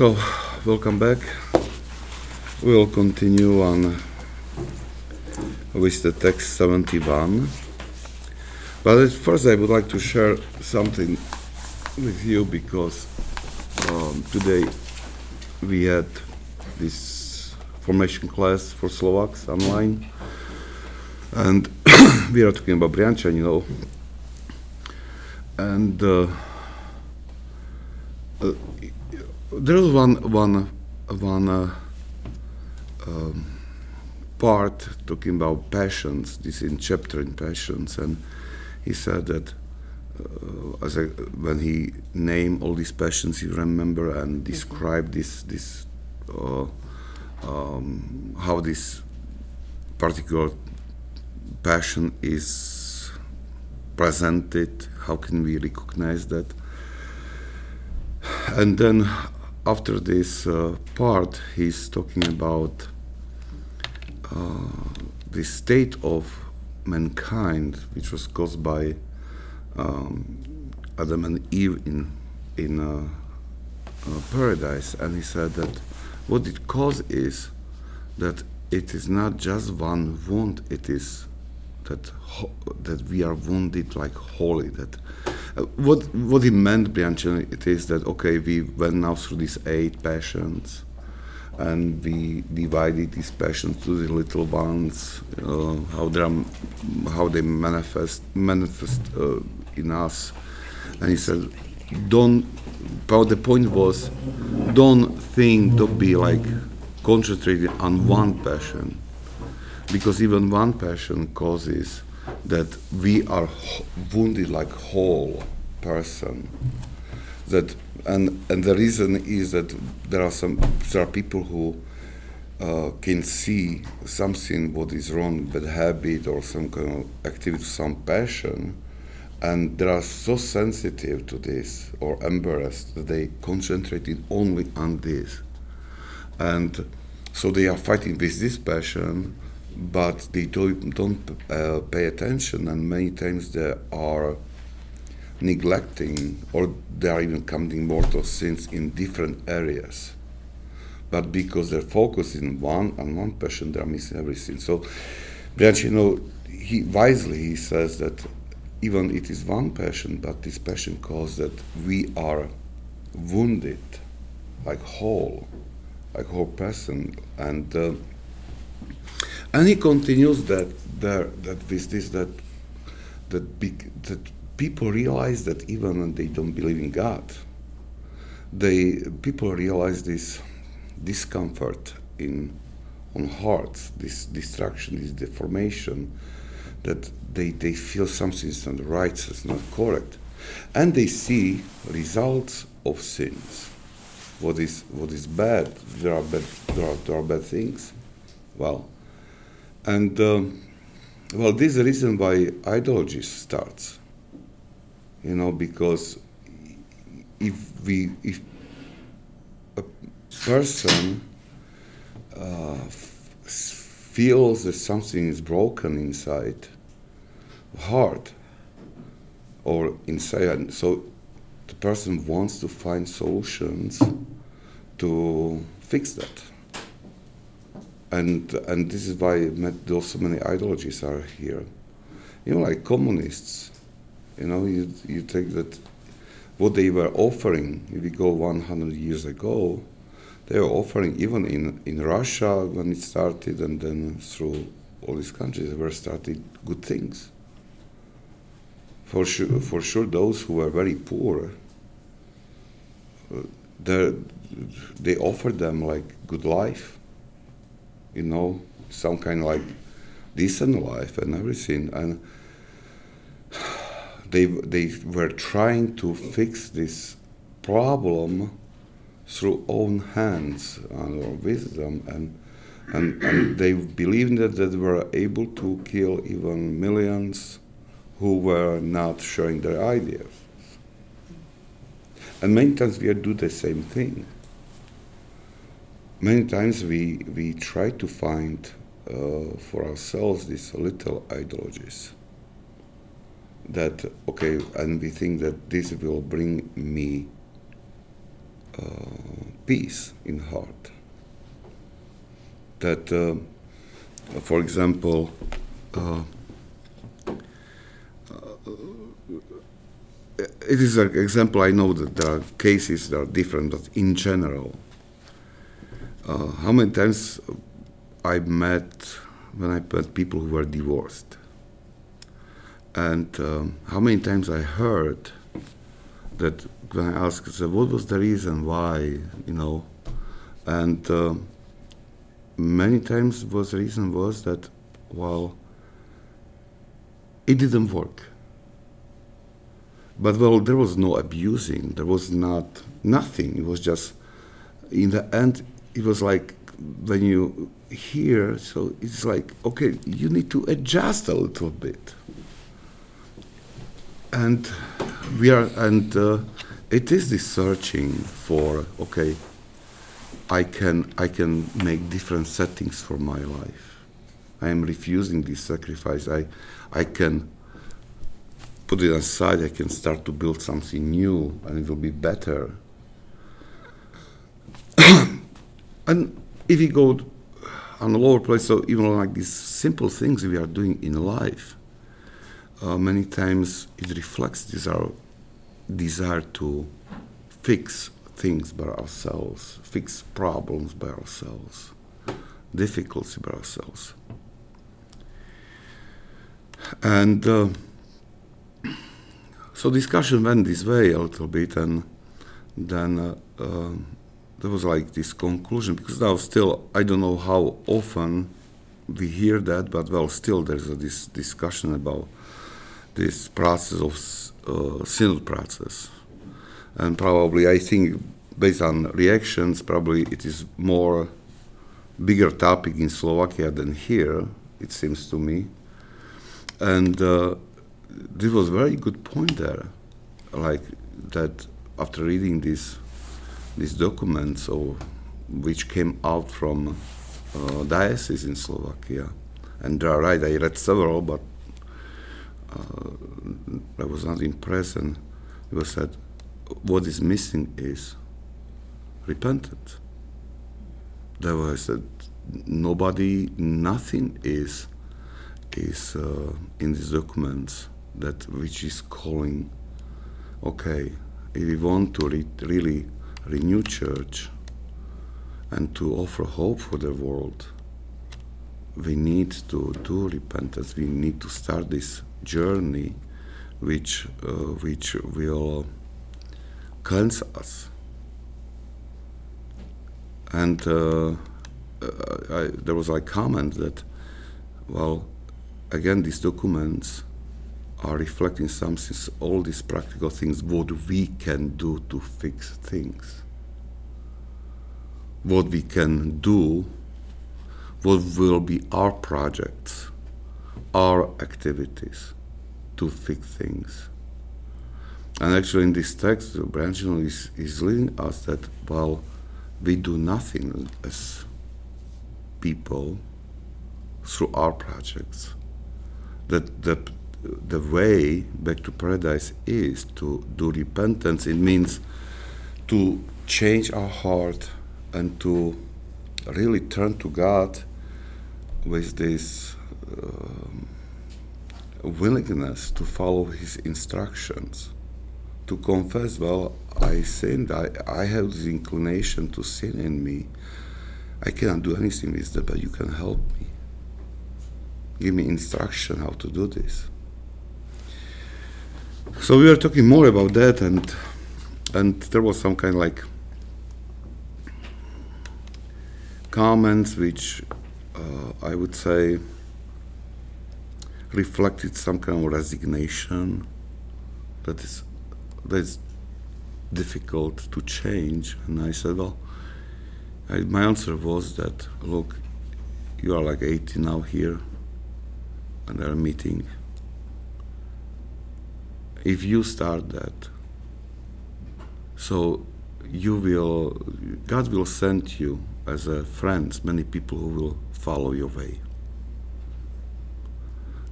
So, welcome back. We'll continue on with the text 71. But at first, I would like to share something with you because um, today we had this formation class for Slovaks online, and we are talking about Briančan, you know. And uh, uh, there is one one one uh, um, part talking about passions. This in chapter in passions, and he said that uh, as I, when he named all these passions, he remember and described this this uh, um, how this particular passion is presented. How can we recognize that? And then after this uh, part, he's talking about uh, the state of mankind, which was caused by um, Adam and Eve in in uh, uh paradise, and he said that what it caused is that it is not just one wound; it is that that we are wounded like holy. That what what he meant, Briančan, it is that okay, we went now through these eight passions, and we divided these passions to the little ones, uh, how they how they manifest manifest uh, in us, and he said, don't. But the point was, don't think to be like concentrated on one passion because even one passion causes that we are wounded like whole person. That and and the reason is that there are some there are people who uh, can see something what is wrong bad habit or some kind of activity some passion and they are so sensitive to this or embarrassed that they concentrated only on this. And so they are fighting with this passion but they don't, don't uh, pay attention, and many times they are neglecting or they are even committing mortal sins in different areas. But because they're focused in one on one passion, they are missing everything. So, know, he wisely he says that even it is one passion, but this passion causes that we are wounded, like whole, like whole person, and. Uh, and he continues that that with this that that big, that people realize that even when they don't believe in God, they people realize this discomfort in on hearts, this distraction, this deformation, that they, they feel something is not right, it's not correct. And they see results of sins. What is what is bad? There are bad there are, there are bad things. Well, and um, well, this is the reason why ideology starts. You know, because if we if a person uh, feels that something is broken inside heart or inside so the person wants to find solutions to fix that and and this is why so many ideologies are here. You know, like communists. You know, you you take that what they were offering. If we go 100 years ago, they were offering even in in Russia when it started, and then through all these countries, they were starting good things. For sure, for sure, those who were very poor, uh, they offered them like good life you know, some kind of like decent life and everything. And they they were trying to fix this problem through own hands and or wisdom and and, and they believed that they were able to kill even millions who were not sharing their ideas. And many times we do the same thing many times we, we try to find uh, for ourselves these little ideologies that okay and we think that this will bring me uh, peace in heart. That, uh, for example, uh, it is an example. I know that there are cases that are different, but in general, uh, how many times I met when I met people who were divorced, and um, how many times I heard that when I asked, so what was the reason why, you know, and uh, many times was the reason was that well, it didn't work but well, there was no abusing. There was not nothing. It was just in the end. It was like when you hear. So it's like okay, you need to adjust a little bit. And we are, and uh, it is this searching for okay. I can I can make different settings for my life. I am refusing this sacrifice. I I can put it aside, I can start to build something new and it will be better. and if we go on a lower place, so even like these simple things we are doing in life, uh, many times it reflects this our desire to fix things by ourselves, fix problems by ourselves, difficulties by ourselves. And uh, so discussion went this way a little bit, and then uh, uh, there was like this conclusion because now still I don't know how often we hear that, but well, still there's a, this discussion about this process of uh, synod process, and probably I think based on reactions, probably it is more bigger topic in Slovakia than here. It seems to me, and uh, this was very good point there, like that after reading these these documents or which came out from uh, diocese in Slovakia, and they right. I read several, but uh, I was not impressed, and it was said what is missing is repentance. There was said nobody, nothing is is uh, in these documents that which is calling okay if we want to re- really renew church and to offer hope for the world. We need to do repentance. We need to start this journey which uh, which will cleanse us. And uh, uh I, there was a comment that well again these documents are reflecting something, all these practical things, what we can do to fix things. What we can do, what will be our projects, our activities to fix things. And actually, in this text, Branchino is, is leading us that, well, we do nothing as people through our projects. That the the way back to paradise is to do repentance. It means to change our heart and to really turn to God with this um, willingness to follow His instructions, to confess, well, I sinned, I, I have this inclination to sin in me. I cannot do anything with that, but you can help me. Give me instruction how to do this. So we were talking more about that, and and there was some kind of like comments which uh, I would say reflected some kind of resignation that is that is difficult to change. And I said, well, I, my answer was that look, you are like 80 now here, and they're meeting if you start that, so you will, God will send you as a friend many people who will follow your way.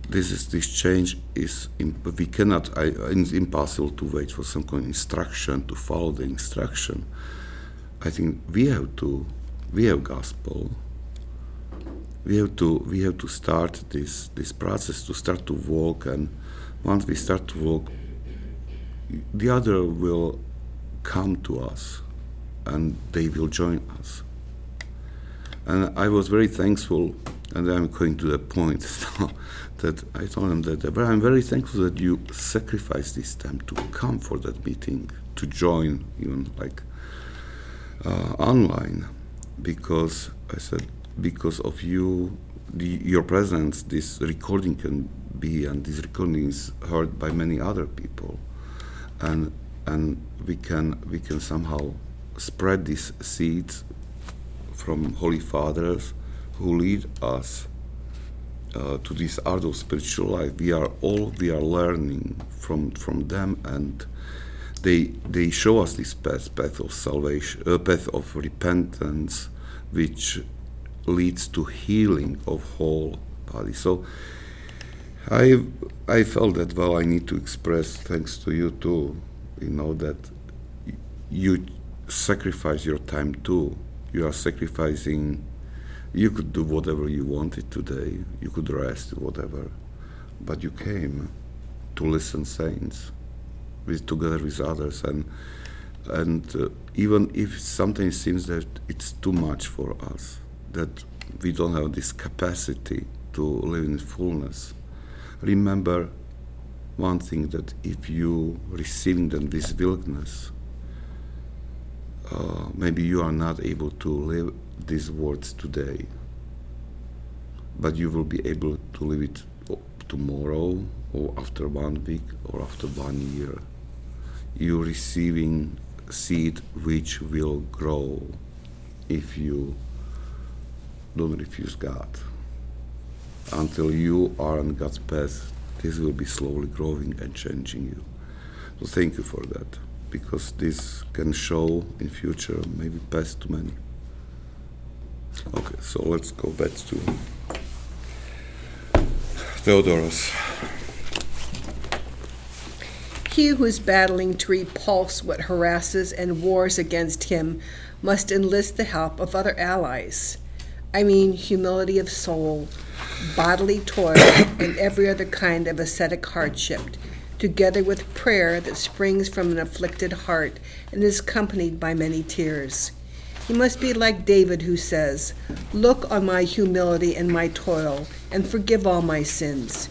This is this change is we cannot. I, it's impossible to wait for some kind of instruction to follow the instruction, I think we have to we have gospel. We have to we have to start this this process to start to walk and once we start to walk the other will come to us and they will join us. And I was very thankful, and I'm going to the point now, that I told them that I'm very thankful that you sacrificed this time to come for that meeting, to join, even like uh, online, because I said, because of you, the, your presence, this recording can be, and this recording is heard by many other people, and and we can we can somehow spread these seeds from holy fathers who lead us uh, to this art of spiritual life. We are all we are learning from from them, and they they show us this path, path of salvation, uh, path of repentance, which leads to healing of whole body. So. I I felt that well I need to express thanks to you too, you know that you sacrifice your time too. You are sacrificing. You could do whatever you wanted today. You could rest, whatever, but you came to listen saints, with together with others, and and uh, even if it seems that it's too much for us, that we don't have this capacity to live in fullness, remember one thing that if you receiving them this willingness uh, maybe you are not able to live these words today, but you will be able to live it tomorrow or after one week or after one year. You're receiving seed which will grow if you don't refuse God. Until you are on God's path, this will be slowly growing and changing you. So thank you for that because this can show in future maybe past too many. Okay, so let's go back to Theodoros. He who is battling to repulse what harasses and wars against him must enlist the help of other allies. I mean, humility of soul, bodily toil, and every other kind of ascetic hardship together with prayer that springs from an afflicted heart and is accompanied by many tears. He must be like David, who says, Look on my humility and my toil, and forgive all my sins.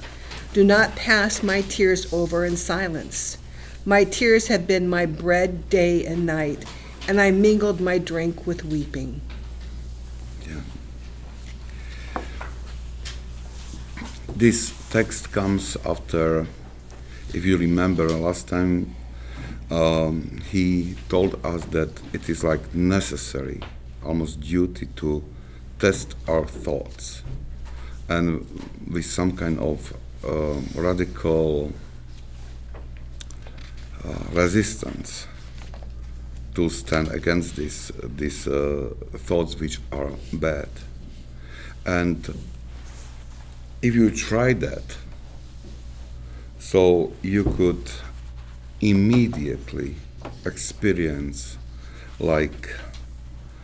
Do not pass my tears over in silence. My tears have been my bread day and night, and I mingled my drink with weeping. This text comes after if you remember last time, um, he told us that it is like necessary, almost duty to test our thoughts and with some kind of uh, radical uh, resistance to stand against these these uh, thoughts which are bad. And if you try that, so you could immediately experience like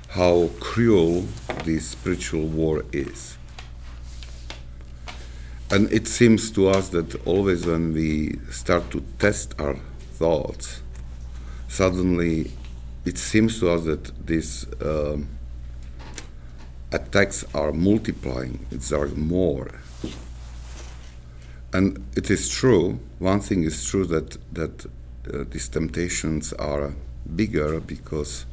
how cruel this spiritual war is. And it seems to us that always when we start to test our thoughts, suddenly it seems to us that these um, attacks are multiplying, it's are more and it is true. One thing is true that that uh, these temptations are bigger because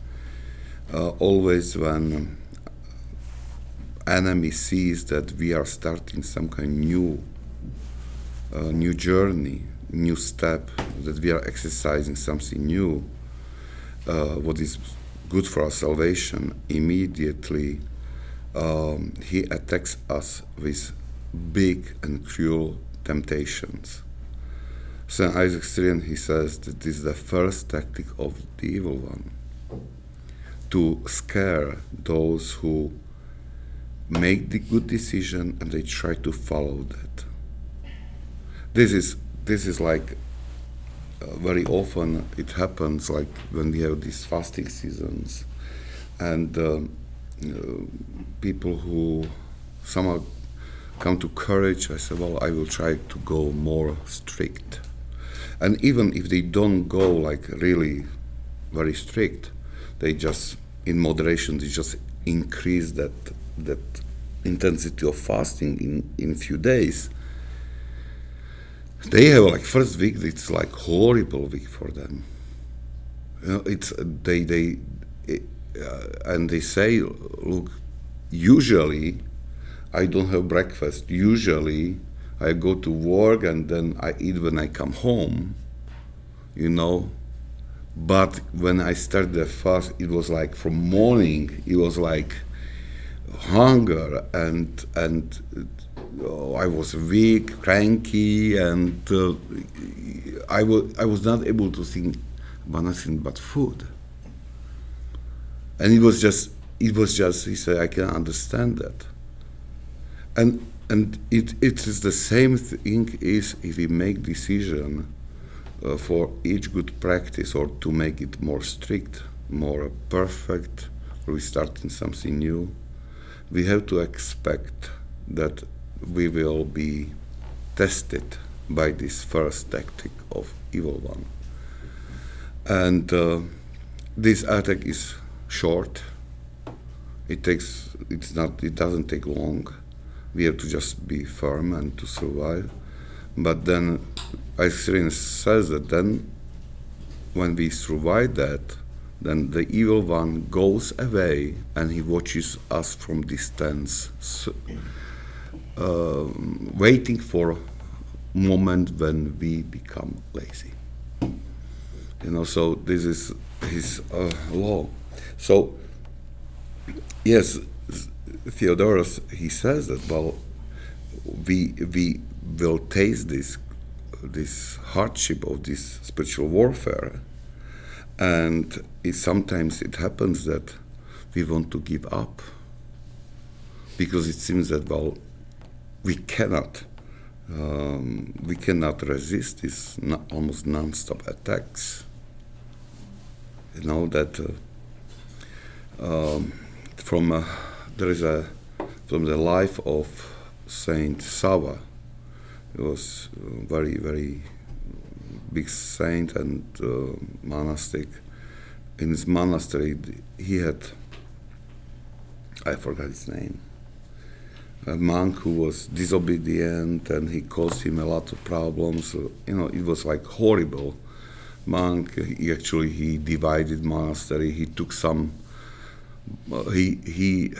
uh, always when enemy sees that we are starting some kind of new uh, new journey, new step, that we are exercising something new, uh, what is good for our salvation, immediately um, he attacks us with big and cruel temptations. St. Isaac Syrian, he says that this is the first tactic of the evil one to scare those who make the good decision and they try to follow that. This is this is like uh, very often it happens like when we have these fasting seasons and uh, uh, people who somehow come to courage, I said, well, I will try to go more strict. And even if they don't go like really very strict, they just, in moderation, they just increase that that intensity of fasting in in few days. They have like first week, it's like horrible week for them. You know, it's they they uh, and they say, look, usually I don't have breakfast. Usually I go to work and then I eat when I come home, you know. But when I started the fast, it was like from morning, it was like hunger and and uh, I was weak, cranky, and uh, I was I was not able to think about nothing but food. And it was just it was just he said I can understand that and and it, it is the same thing is if we make decision uh, for each good practice or to make it more strict more perfect we start in something new we have to expect that we will be tested by this first tactic of evil one. And uh, this attack is short. It takes it's not it doesn't take long we have to just be firm and to survive. But then experience says that then when we survive that, then the evil one goes away and he watches us from distance, so, uh, waiting for a moment when we become lazy. You know, so this is his uh, law. So yes, Theodoros, he says that, well, we, we will taste this, this hardship of this spiritual warfare. And it, sometimes it happens that we want to give up because it seems that, well, we cannot. Um, we cannot resist these no, almost non-stop attacks. You know that uh, um, from uh, there is a from the life of Saint Sava. He was very very big saint and uh, monastic. In his monastery, he had I forgot his name. A monk who was disobedient and he caused him a lot of problems. You know, it was like horrible monk. He actually he divided monastery. He took some he he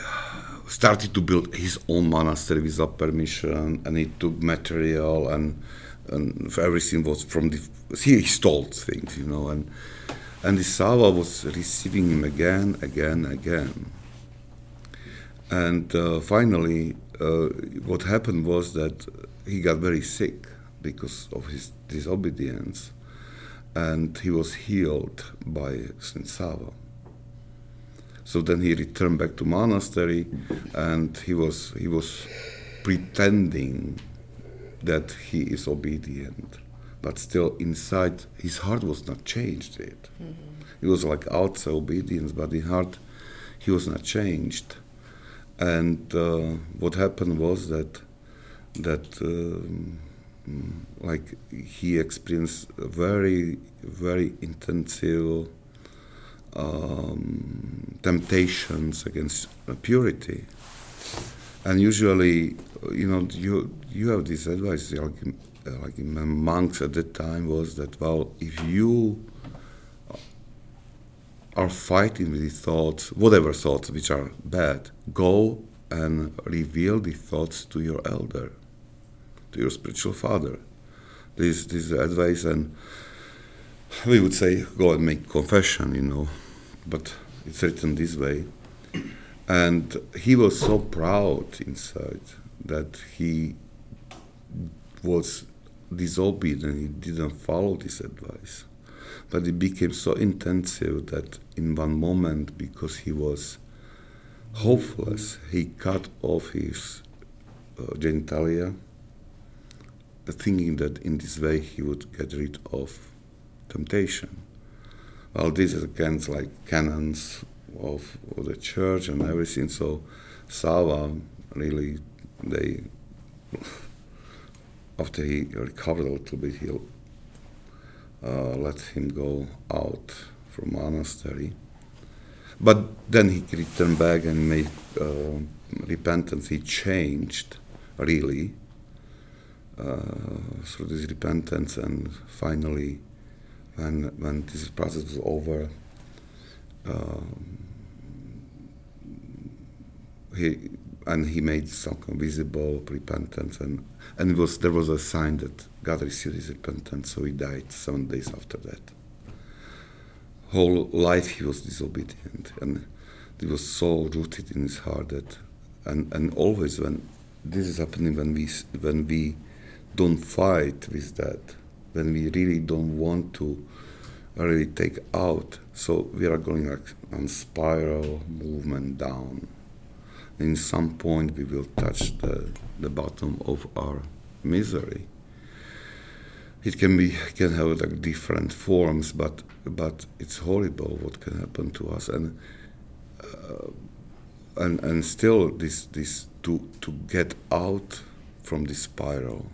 started to build his own monastery without permission, and he took material and and everything was from the he stole things, you know, and and the Sava was receiving him again, again, again, and uh, finally, uh, what happened was that he got very sick because of his disobedience, and he was healed by Saint Sava so then he returned back to monastery, and he was he was pretending that he is obedient, but still inside his heart was not changed yet. Mm-hmm. It was like outside obedience, but in heart he was not changed. And uh, what happened was that that um, like he experienced very very intensive um, temptations against purity. And usually, you know, you you have this advice, like, like monks at the time, was that well, if you are fighting with the thoughts, whatever thoughts which are bad, go and reveal the thoughts to your elder, to your spiritual father. This this advice and we would say go and make confession, you know, but it's written this way. And he was so proud inside that he was disobedient, he didn't follow this advice. But it became so intensive that in one moment, because he was hopeless, he cut off his uh, genitalia, thinking that in this way he would get rid of temptation. Well, this is against like canons of, of the church and everything. So Sava really they after he recovered a little bit, he uh, let him go out from monastery. But then he returned back and made uh, repentance. He changed really uh, through this repentance, and finally, when when this process was over, um, he and he made some visible repentance, and and was there was a sign that God received his repentance, so he died seven days after that. Whole life he was disobedient, and it was so rooted in his heart that, and and always when this is happening when we when we don't fight with that, when we really don't want to really take out, so we are going like on spiral movement down. In some point we will touch the, the bottom of our misery. It can be can have like different forms, but but it's horrible what can happen to us, and uh, and and still this this to to get out from this spiral,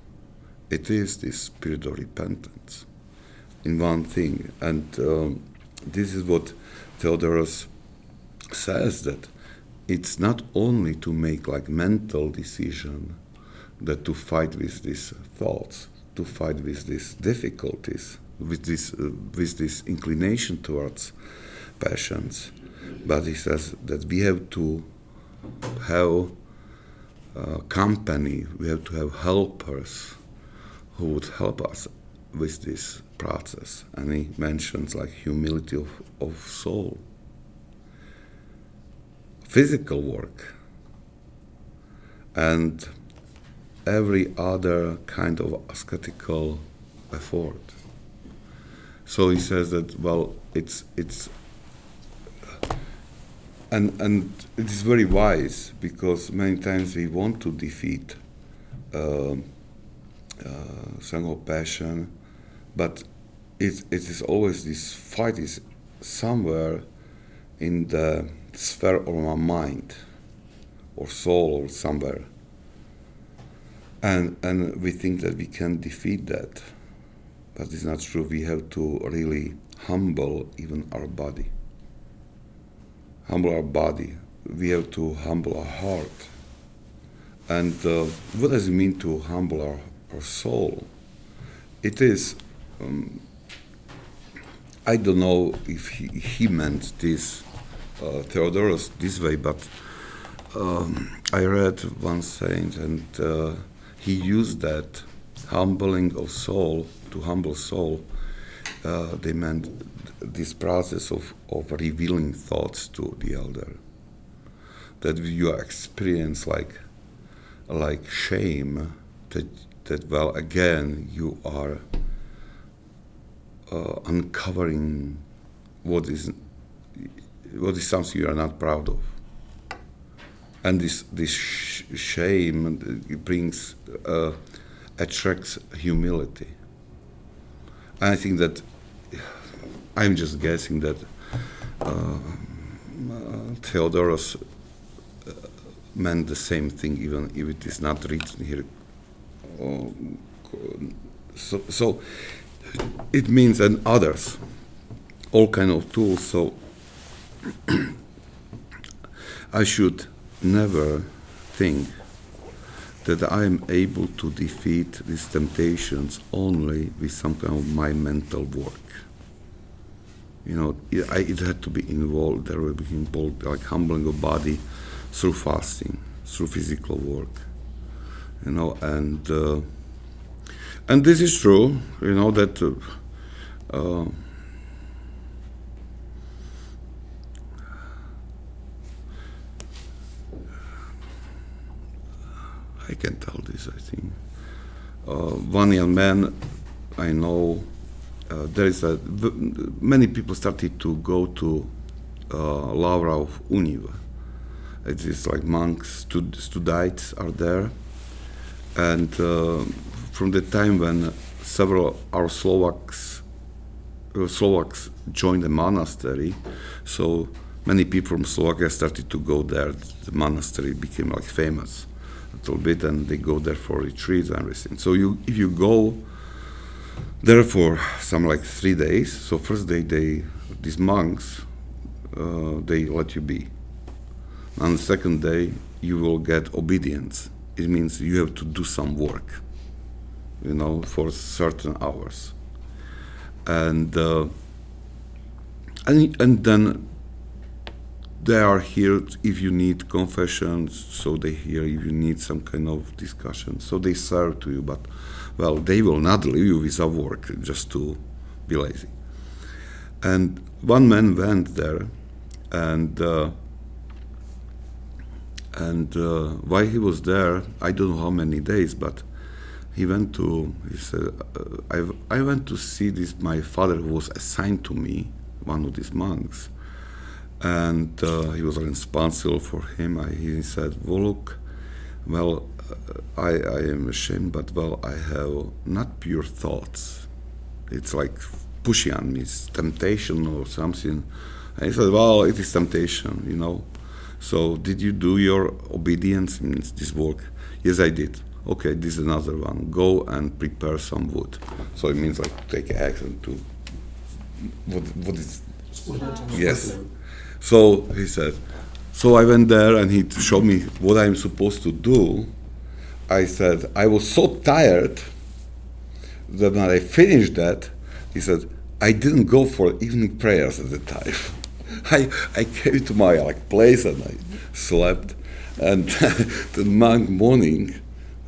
it is this spirit of repentance in one thing, and um, this is what Theodoros says that it's not only to make like mental decision that to fight with these thoughts to fight with these difficulties with this uh, with this inclination towards passions. But he says that we have to have uh, company we have to have helpers who would help us with this process. And he mentions like humility of, of soul. Physical work. And every other kind of ascetical effort. So he says that well, it's it's and and it is very wise because many times we want to defeat uh, uh, passion, but it it is always this fight is somewhere in the sphere of our mind or soul or somewhere. And, and we think that we can defeat that. But it's not true. We have to really humble even our body. Humble our body. We have to humble our heart. And uh, what does it mean to humble our, our soul? It is, um, I don't know if he, he meant this uh, Theodoros this way, but um, I read one saint and uh, he used that humbling of soul to humble soul. Uh, they meant this process of, of revealing thoughts to the elder. That you experience like like shame that that well again you are uh, uncovering what is what is something you are not proud of. And this this sh- shame brings uh, attracts humility. And I think that I'm just guessing that uh, Theodoros uh, meant the same thing, even if it is not written here. Uh, so, so it means and others, all kind of tools. So I should never think that I am able to defeat these temptations only with some kind of my mental work. You know, it, I, it had to be involved, there be involved like humbling of body through fasting, through physical work. You know, and uh, and this is true. You know that. Uh, uh, I can tell this, I think. Uh, one young man I know, uh, there is a, many people started to go to uh, Lavra of Univ. It is like monks, stud- studites are there. And uh, from the time when several our Slovaks, uh, Slovaks joined the monastery, so many people from Slovakia started to go there. The monastery became like famous a little bit, and they go there for retreats and everything. So you, if you go there for some like three days, so first day they these monks uh, they let you be. On the second day you will get obedience. It means you have to do some work, you know, for certain hours, and uh, and and then they are here if you need confessions so they hear if you need some kind of discussion so they serve to you. But well they will not leave you without work just to be lazy. And one man went there and uh, and uh, while he was there i don't know how many days but he went to he said uh, I, I went to see this my father who was assigned to me one of these monks and uh, he was responsible for him. I, he said, "Well, look, well, uh, I, I am ashamed, but well, I have not pure thoughts. It's like pushing on me, it's temptation or something." And he said, "Well, it is temptation, you know. So, did you do your obedience in this work?" Yes, I did. Okay, this is another one. Go and prepare some wood. So it means like take action to what what is yes so he said, so I went there and he showed me what I'm supposed to do. I said, I was so tired that when I finished that, he said, I didn't go for evening prayers at the time. I, I came to my like place and I slept. And the monk morning,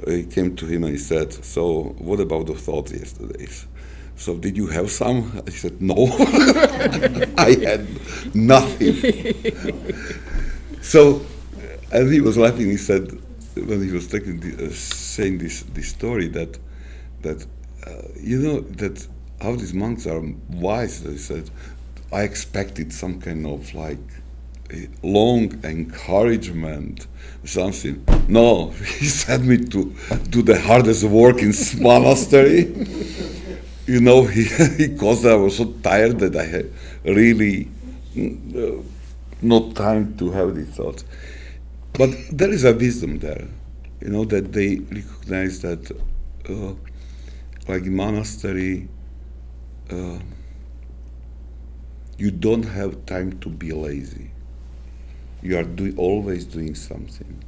he came to him and he said, so what about the thoughts yesterday? So did you have some? I said, no. I had nothing. so, and he was laughing. He said, when he was the, uh, saying this, this story, that, that uh, you know, that how these monks are wise, he said, I expected some kind of like long encouragement, something. No, he sent me to do the hardest work in monastery you know, he, because I was so tired that I had really uh, no time to have these thoughts. But there is a wisdom there, you know, that they recognize that, uh, like monastery, uh, you don't have time to be lazy. You are do- always doing something.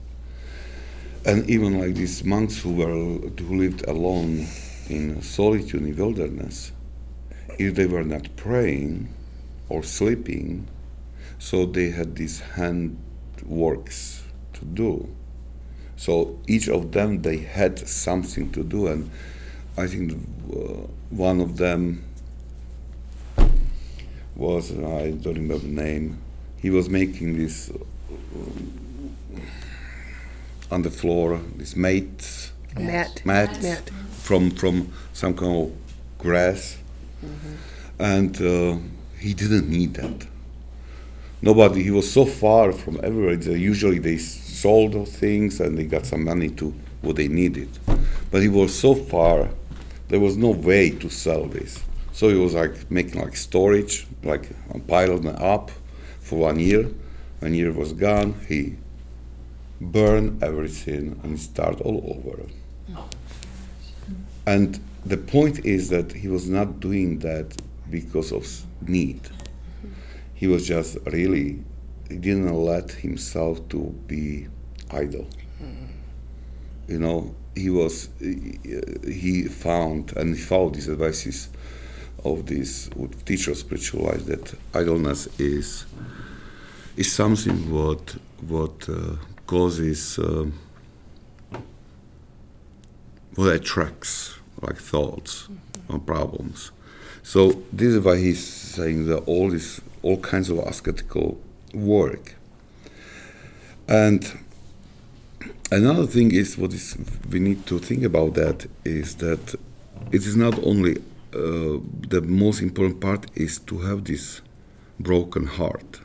And even like these monks who were who lived alone in solitude in wilderness if they were not praying or sleeping so they had these hand works to do so each of them they had something to do and i think uh, one of them was i don't remember the name he was making this uh, on the floor this mate Mat. mat, Mat. from from some kind of grass, and uh, he didn't need that. Nobody. He was so far from everywhere. that Usually they sold those things and they got some money to what they needed, but he was so far. There was no way to sell this. So he was like making like storage, like piling it up for one year. One year was gone. He burned everything and start all over. And the point is that he was not doing that because of need. He was just really, he didn't let himself to be idle. You know, he was, he found, and he followed these advices of this teacher of spiritual life that idleness is is something what what uh, causes um what attracts like thoughts or problems. So this is why he's saying that all this all kinds of ascetical work. And another thing is what is we need to think about that is that it is not only uh, the most important part is to have this broken heart.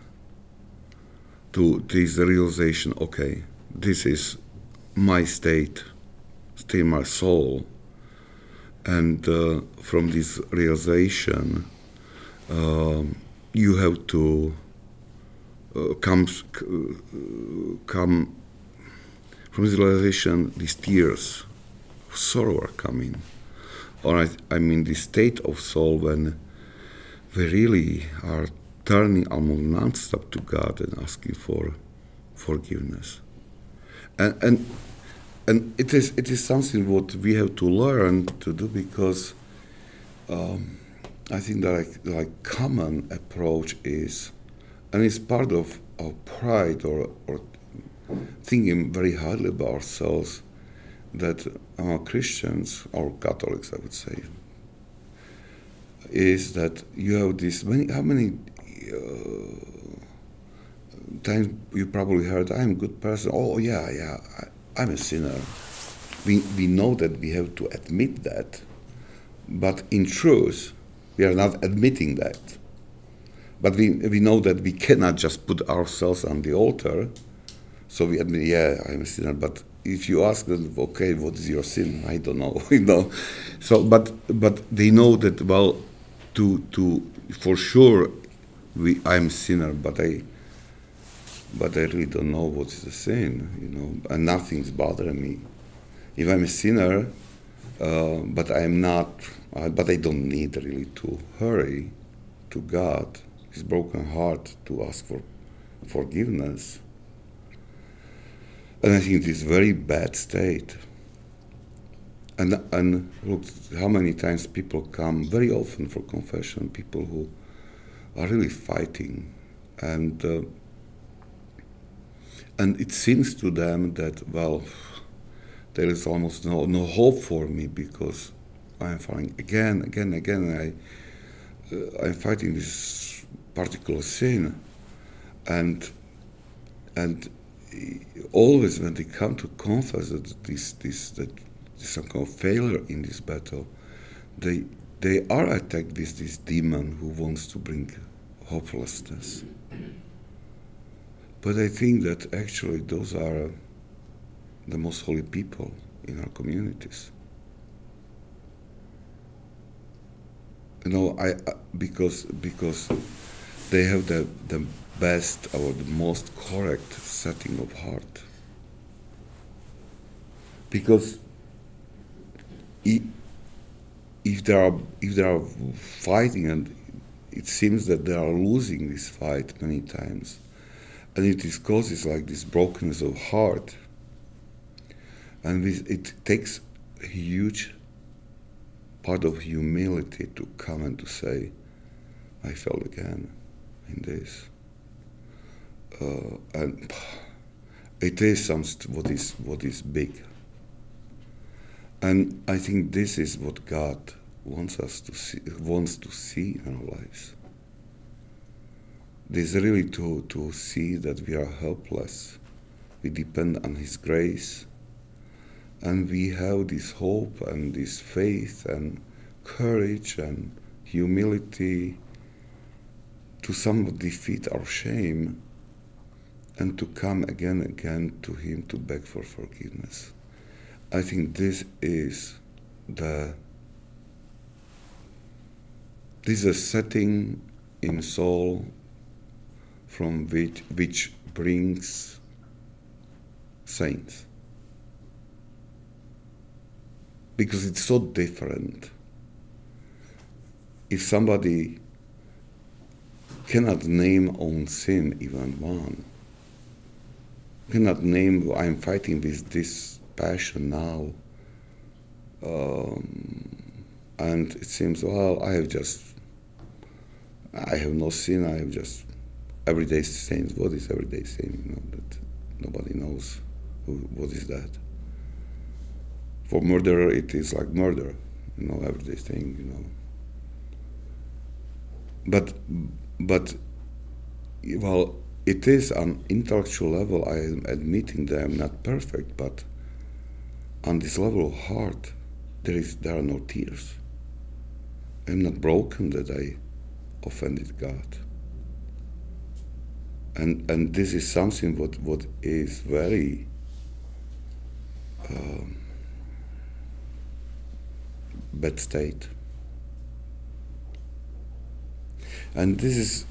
To this realization okay this is my state in my soul. And uh, from this realization um, you have to uh, comes uh, come from this realization, these tears of sorrow are coming, or I, I mean, the state of soul when we really are turning almost non-stop to God and asking for forgiveness, and and and it is it is something what we have to learn to do because. Um, I think that like, like common approach is, and it's part of our pride or, or thinking very highly about ourselves that Christians or Catholics, I would say, is that you have this many. How many uh, times you probably heard, "I'm a good person." Oh yeah, yeah, I, I'm a sinner. We we know that we have to admit that, but in truth we are not admitting that. But we, we know that we cannot just put ourselves on the altar. So we admit, yeah, I'm a sinner. But if you ask them, okay, what is your sin? I don't know, you know. So, but but they know that well, to to for sure, we I'm a sinner, but I. But I really don't know what is the sin, you know, and nothing's bothering me. If I'm a sinner, uh, but I'm not uh, but I don't need really to hurry to God, His broken heart, to ask for forgiveness. And I think it is very bad state. And, and look how many times people come very often for confession, people who are really fighting. And, uh, and it seems to them that, well, there is almost no, no hope for me because I'm falling again, again, again. I, uh, I'm fighting this particular sin, and and always when they come to confess that this this that this some kind of failure in this battle, they they are attacked with this demon who wants to bring hopelessness. But I think that actually those are uh, the most holy people in our communities. you know, I, uh, because because they have the the best or the most correct setting of heart. Because if, they are if they are fighting and it seems that they are losing this fight many times, and it is causes like this brokenness of heart, and it takes a huge part of humility to come and to say, I fell again in this. Uh, and it is something what is what is big. And I think this is what God wants us to see wants to see in our lives. This really to, to see that we are helpless. We depend on His grace and we have this hope and this faith and courage and humility to somewhat defeat our shame and to come again and again to him to beg for forgiveness. I think this is the this is a setting in soul from which which brings saints because it's so different. If somebody cannot name own sin, even one, cannot name I'm fighting with this passion now, um, and it seems well I have just I have no sin. I have just everyday sins. What is everyday sin? You know that nobody knows who, what is that for murderer it is like murder you know everyday thing you know but but well it is on intellectual level i am admitting that i'm not perfect but on this level of heart there is there are no tears i'm not broken that i offended god and and this is something what what is very um, bad state. And this is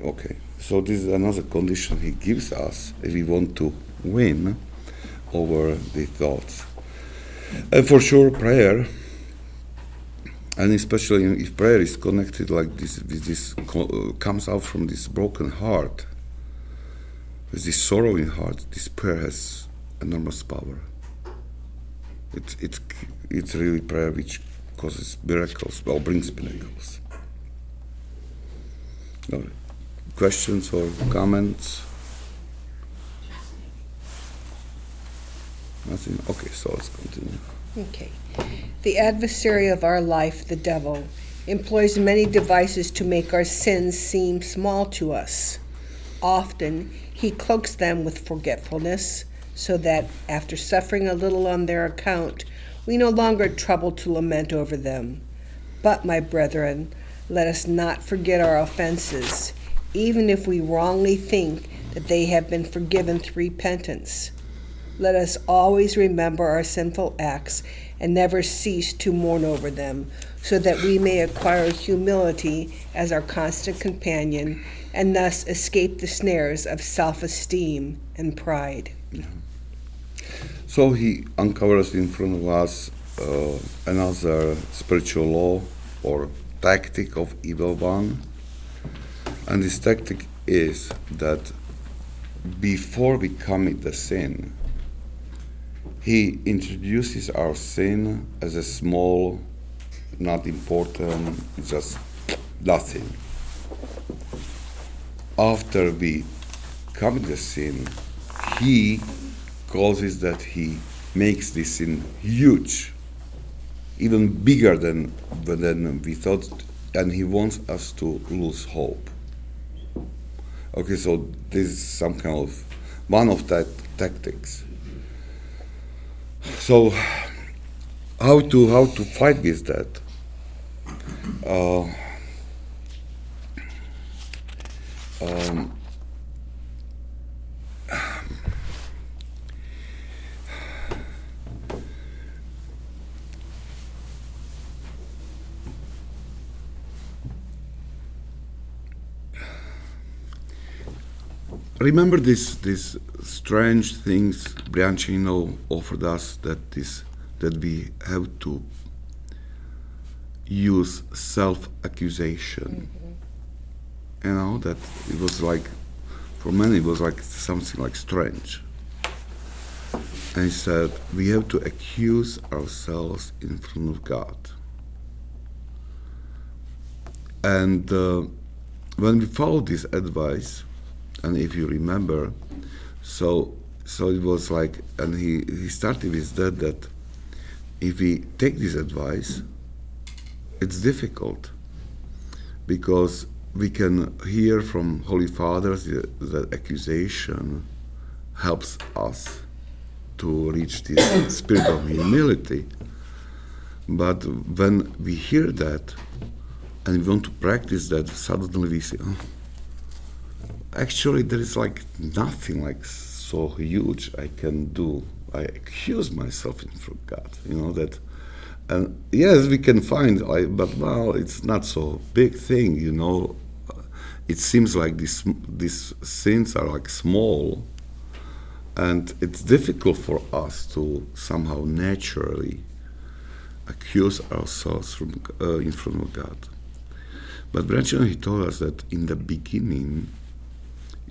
Okay, so this is another condition he gives us if we want to win over the thoughts. And for sure, prayer, and especially if prayer is connected like this, this comes out from this broken heart, with this sorrowing heart, this prayer has enormous power. It's it's it's really prayer which causes miracles or brings miracles. No, questions or comments? Nothing. Okay, so let's continue. Okay. The adversary of our life, the devil, employs many devices to make our sins seem small to us. Often, he cloaks them with forgetfulness, so that, after suffering a little on their account, we no longer trouble to lament over them. But, my brethren, let us not forget our offenses, even if we wrongly think that they have been forgiven through repentance. Let us always remember our sinful acts and never cease to mourn over them, so that we may acquire humility as our constant companion and thus escape the snares of self esteem and pride. So he uncovers in front of us uh, another spiritual law or tactic of evil one. And this tactic is that before we commit the sin, he introduces our sin as a small, not important, just nothing. After we commit the sin, he causes that he makes this sin huge, even bigger than, than we thought, and he wants us to lose hope. Okay, so this is some kind of one of that tactics. So, how to how to fight with that? Uh, um, remember this these strange things Brianchaninov offered us that this that we have to use self-accusation. Mm-hmm. You know that it was like for many it was like something like strange. And he said we have to accuse ourselves in front of God. And uh, when we follow this advice, and if you remember, so so it was like, and he he started with that that if we take this advice, it's difficult because we can hear from holy fathers that accusation helps us to reach this spirit of humility. But when we hear that and we want to practice that, suddenly we say, oh, actually there is like nothing like so huge I can do. I accuse myself in front of God, you know that. And yes, we can find, but well, it's not so big thing, you know. It seems like these these sins are like small, and it's difficult for us to somehow naturally accuse ourselves from, uh, in front of God. But Brianchaninov, he told us that in the beginning,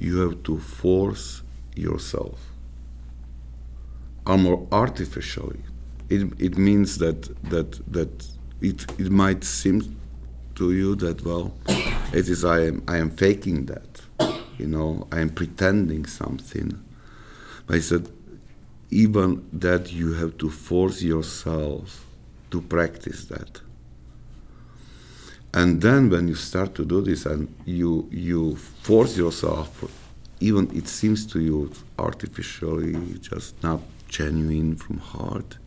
you have to force yourself. Or more artificially. It, it means that that that it, it might seem to you that well it is I am I am faking that. You know I am pretending something. But I said even that you have to force yourself to practice that and then when you start to do this and you you force yourself even it seems to you artificially just not genuine from heart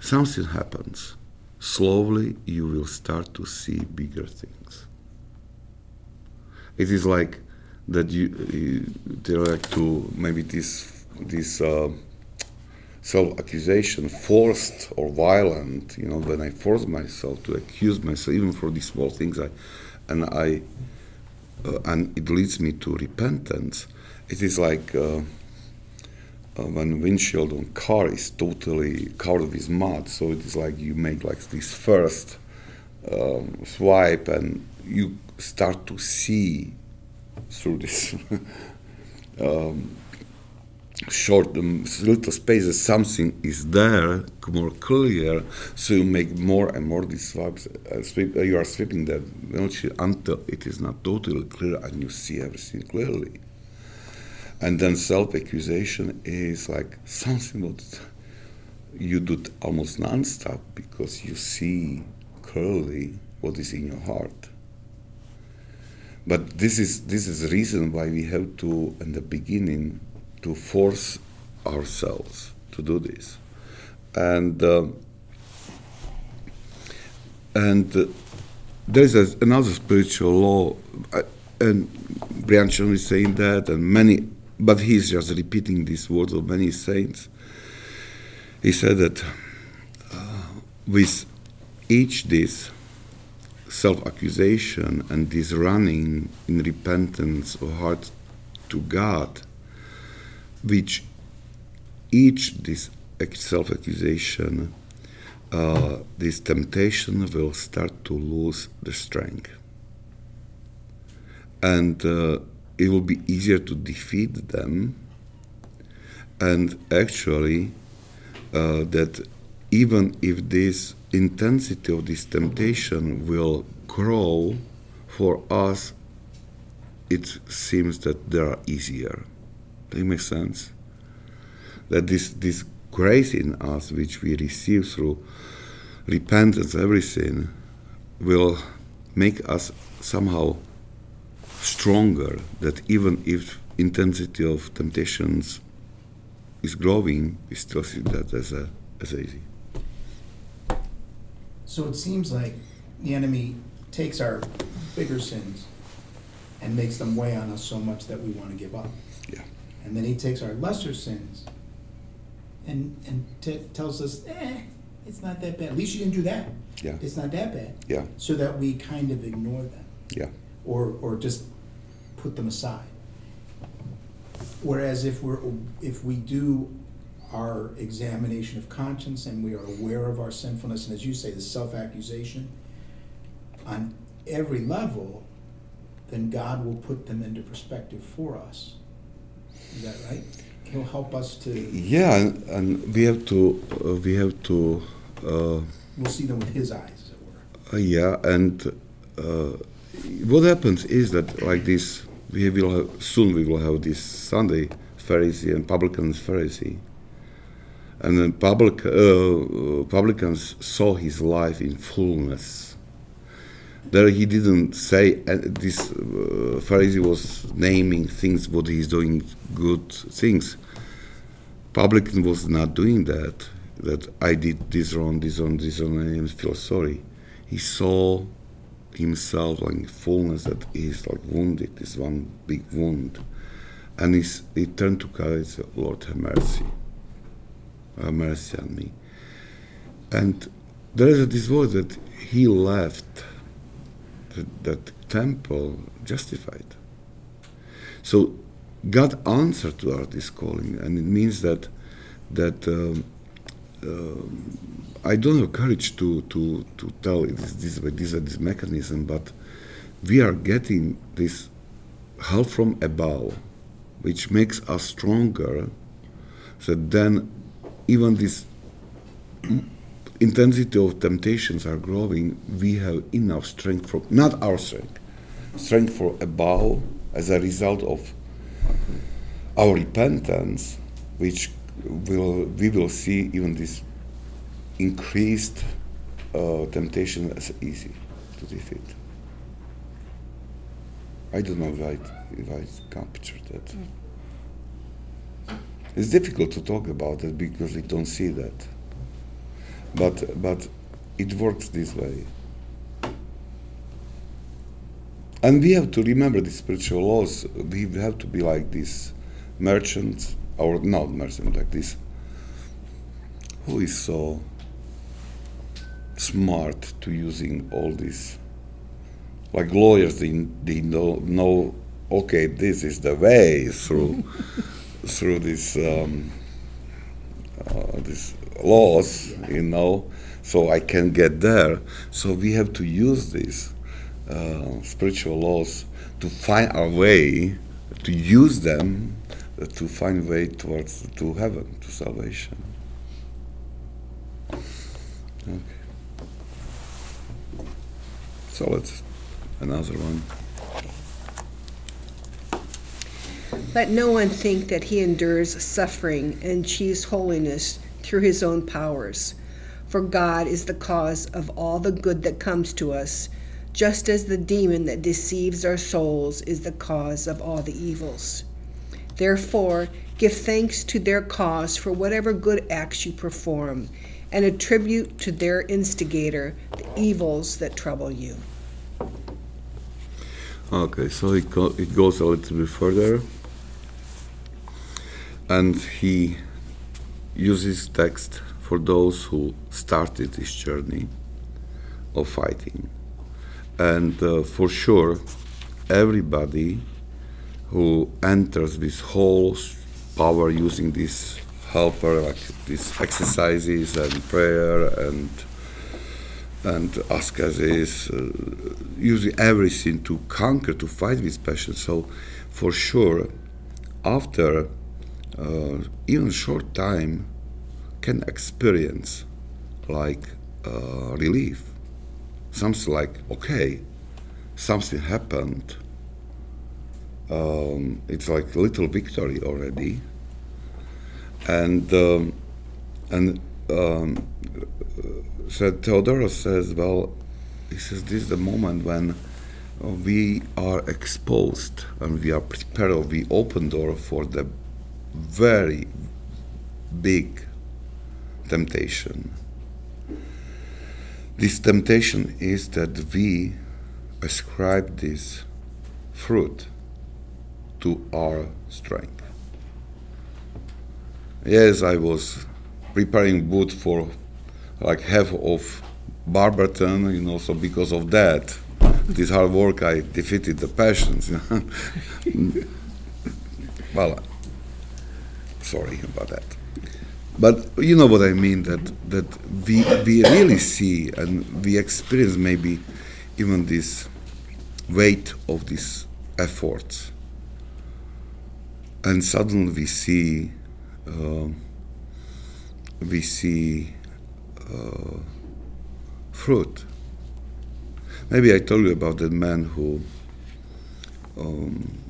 something happens. Slowly you will start to see bigger things. It is like that you, you there like to maybe this this uh, self-accusation forced or violent you know when i force myself to accuse myself even for these small things i and i uh, and it leads me to repentance. It is like uh, uh, when windshield on car is totally covered with mud. So it is like you make like this first um, swipe, and you start to see through this um, short um, little spaces something is there more clear so you make more and more these swipes uh, sweep, uh, you are sweeping that until it is not totally clear and you see everything clearly. And then self-accusation is like something that you do almost non-stop because you see clearly what is in your heart. But this is this is the reason why we have to in the beginning to force ourselves to do this. And uh, and uh, there's another spiritual law, uh, and Brian Chan is saying that, and many, but he's just repeating these words of many saints. He said that uh, with each this self-accusation and this running in repentance of heart to God, which each this self-accusation, uh, this temptation will start to lose the strength, and uh, it will be easier to defeat them. And actually, uh, that even if this intensity of this temptation will grow, for us, it seems that they are easier. It make sense? That this, this grace in us, which we receive through repentance, every sin, will make us somehow stronger. That even if intensity of temptations is growing, we still see that as a as easy. So it seems like the enemy takes our bigger sins and makes them weigh on us so much that we want to give up. Yeah. And then he takes our lesser sins and, and t- tells us, eh, it's not that bad. At least you didn't do that. Yeah. It's not that bad. Yeah. So that we kind of ignore them Yeah. or, or just put them aside. Whereas if we're, if we do our examination of conscience and we are aware of our sinfulness, and as you say, the self-accusation, on every level, then God will put them into perspective for us. Is that right? He'll help us to. Yeah, and, and we have to uh, we have to. Uh, we'll see them with His eyes, as it were. Uh, yeah, and uh, what happens is that like this, we will have, soon we will have this Sunday Pharisee and publicans Pharisee, and then public uh, publicans saw his life in fullness there he didn't say uh, this uh, Pharisee was naming things what he's doing good things. Publican was not doing that. That I did this wrong, this wrong, this wrong, and I feel sorry. He saw himself like fullness that he's like wounded, this one big wound, and he's, he turned to God and said, "Lord, have mercy, have mercy on me." And there is this word that he left that, that temple justified. So God answered to our this calling, and it means that that um, uh, I don't have courage to to to tell it this this way, this this mechanism, but we are getting this help from above, which makes us stronger. So then, even this intensity of temptations are growing, we have enough strength for not our strength, strength for above as a result of our repentance, which will we will see even this increased uh, temptation as easy to defeat. I don't know if I if I captured that. Mm. It's difficult to talk about it because we don't see that. But, but it works this way. And we have to remember the spiritual laws. We have to be like this merchant, or not merchant, like this, who is so smart to using all this? like lawyers, they, they know, know okay, this is the way through through these um, uh, these laws, you know, so I can get there. So we have to use these uh, spiritual laws to find our way, to use them uh, to find way towards to heaven, to salvation. Okay. So let's another one. Let no one think that he endures suffering and achieves holiness through his own powers. For God is the cause of all the good that comes to us, just as the demon that deceives our souls is the cause of all the evils. Therefore, give thanks to their cause for whatever good acts you perform, and attribute to their instigator the evils that trouble you. Okay, so it, go, it goes a little bit further and he uses text for those who started this journey of fighting. And uh, for sure, everybody who enters this whole power using this helper, like these exercises and prayer and and ascesis, uh, using everything to conquer, to fight with passion. So, for sure, after uh, even short time can experience like uh, relief. Something like, okay, something happened. Um, it's like little victory already. And um, and um, said Theodoros says, well, he says this is the moment when we are exposed and we are prepared. We open door for the very big temptation. This temptation is that we ascribe this fruit to our strength. Yes, I was preparing wood for like half of Barberton, you know, so because of that, this hard work, I defeated the passions. well, sorry about that. But you know what I mean that that we we really see and we experience maybe even this weight of these efforts, and suddenly we see uh, we see uh, fruit. Maybe I told you about that man who um,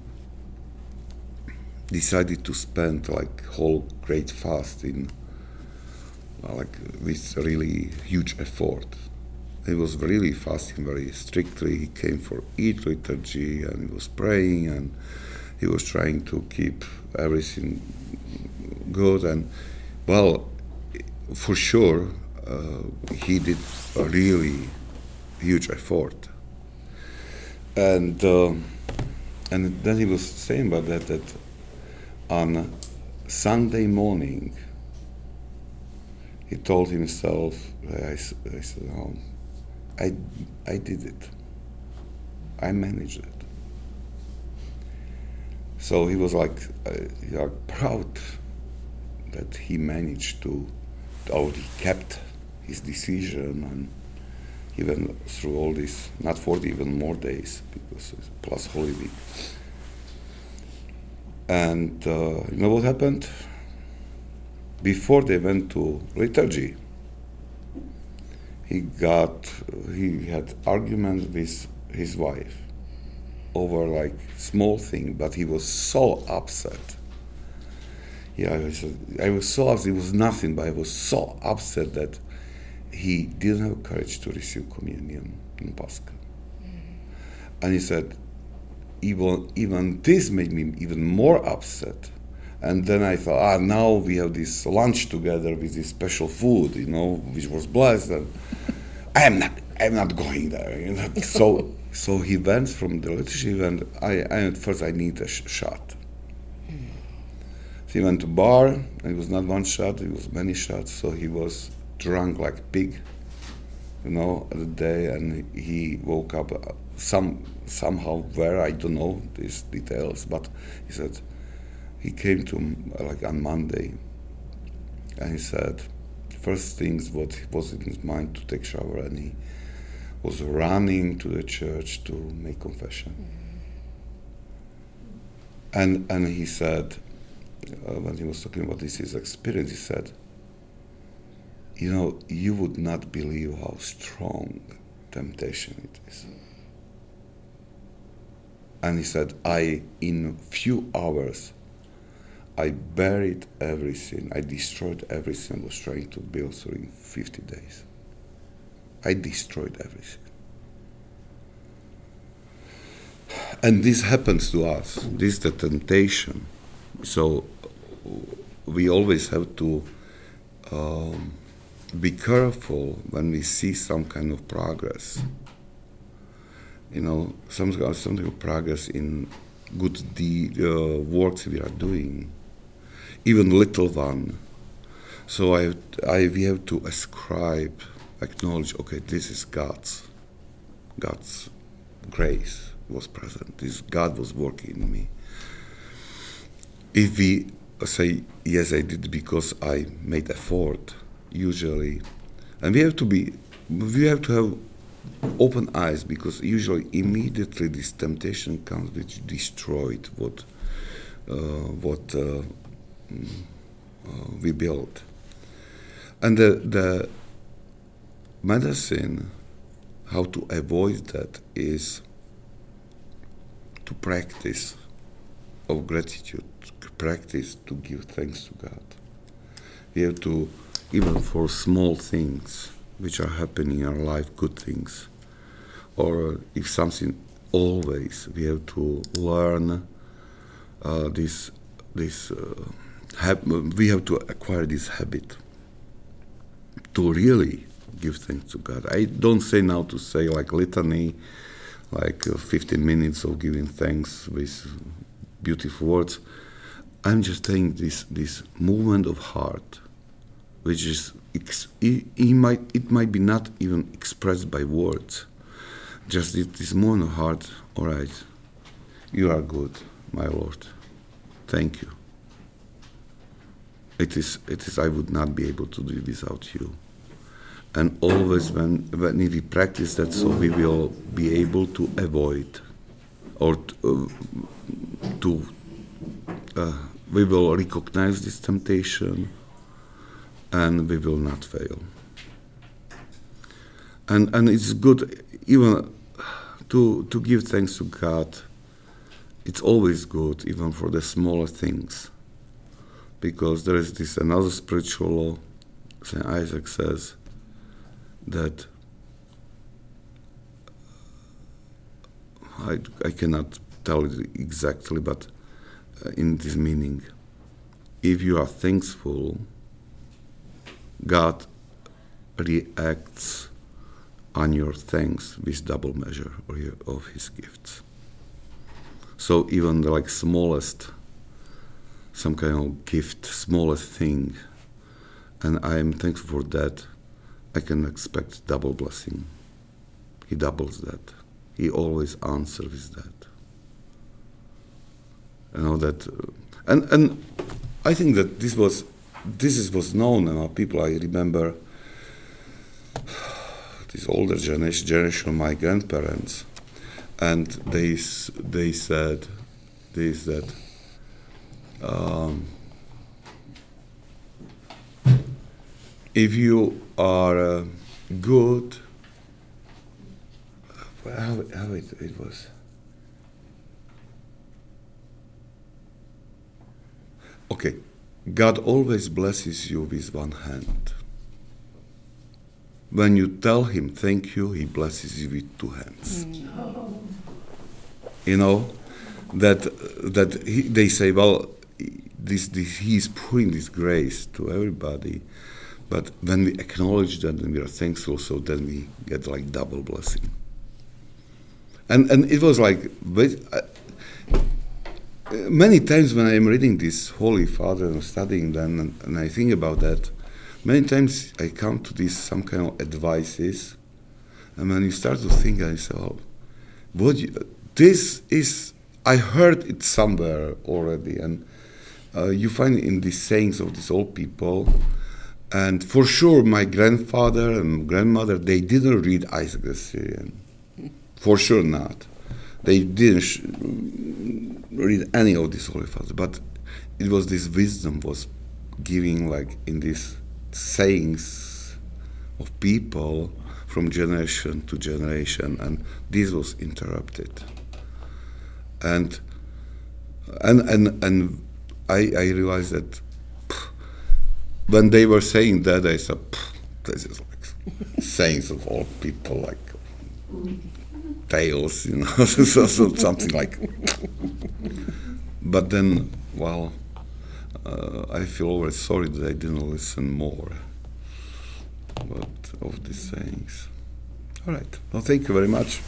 decided to spend like whole great fast in uh, like with really huge effort. He was really fasting very strictly. He came for each liturgy and he was praying and he was trying to keep everything good and well for sure uh, he did a really huge effort and uh, and then he was saying about that that on Sunday morning, he told himself, I, I said, oh, I, I did it. I managed it. So he was like, uh, proud that he managed to, or he kept his decision and even through all this, not 40, even more days, because plus Holy Week. And uh, you know what happened? Before they went to liturgy, he got he had argument with his wife over like small thing, but he was so upset. Yeah, I was, I was so upset. It was nothing, but I was so upset that he didn't have courage to receive communion in Pascha. Mm-hmm. And he said, even even this made me even more upset. And then I thought, ah, now we have this lunch together with this special food, you know, which was blessed. And I am not, I'm not going there. You know? so, so he went from the liturgy, and I, I at first I need a sh- shot. So he went to bar, and it was not one shot; it was many shots. So he was drunk like pig, you know, the day, and he woke up some somehow where I don't know these details, but he said he came to like on Monday, and he said first things what was in his mind to take shower, and he was running to the church to make confession. And and he said uh, when he was talking about this his experience, he said you know, you would not believe how strong temptation it is. And he said, I, in few hours, I buried everything. I destroyed everything I was trying to build during 50 days. I destroyed everything. And this happens to us. This is the temptation. So we always have to um, be careful when we see some kind of progress. You know, some of progress in good deed uh, works we are doing, even little one. So I, I, we have to ascribe, acknowledge. Okay, this is God's, God's grace was present. This God was working in me. If we say yes, I did because I made effort usually, and we have to be, we have to have open eyes because usually immediately this temptation comes which destroyed what uh, what uh, mm, uh, we built, and the the medicine how to avoid that is to practice of gratitude, practice to give thanks to God. We have to even for small things which are happening in our life, good things, or if something always we have to learn uh, this this uh, we have to acquire this habit to really give thanks to God. I don't say now to say like litany, like uh, 15 minutes of giving thanks with beautiful words. I'm just saying this this movement of heart which is it, might it might be not even expressed by words. Just it is more in the heart. All right. You are good my lord. Thank you. It is it is i would not be able to do without you. And always when when we practice that so we will be able to avoid or to, uh, to uh, we will recognize this temptation and we will not fail. And, and it's good even to, to give thanks to God. It's always good, even for the smaller things, because there is this another spiritual law. Saint Isaac says that I, I cannot tell it exactly, but uh, in this meaning, if you are thankful God reacts on your thanks with double measure of his gifts. So even the like smallest, some kind of gift, smallest thing, and I am thankful for that, I can expect double blessing. He doubles that. He always answers with that. You know that, and and I think that this was this is, was known among people. I remember this older generation, generation, my grandparents, and they they said this that um, if you are uh, good, how, how it, it was. Okay, God always blesses you with one hand. When you tell Him thank you, He blesses you with two hands. Mm. You know that that he, they say, well, this, this He is pouring this grace to everybody, but when we acknowledge that and we are thankful, so then we get like double blessing. And and it was like many times when I'm reading this Holy Father and studying them, and, and, I think about that, many times I come to these some kind of advices And when you start to think, I say, oh, what you, this is, I heard it somewhere already, and uh, you find in these sayings of these old people. And for sure, my grandfather and grandmother, they didn't read Isaac the Syrian. For sure not. They didn't read any of these holy fathers, but it was this wisdom was giving like in these sayings of people from generation to generation, and this was interrupted. And and and and I, I realized that pff, when they were saying that, I said, "This is like sayings of old people, like tales, you know, so, so something like. but then, well, uh, I feel always sorry that I didn't listen more. But of these things. All right. Well, thank you very much.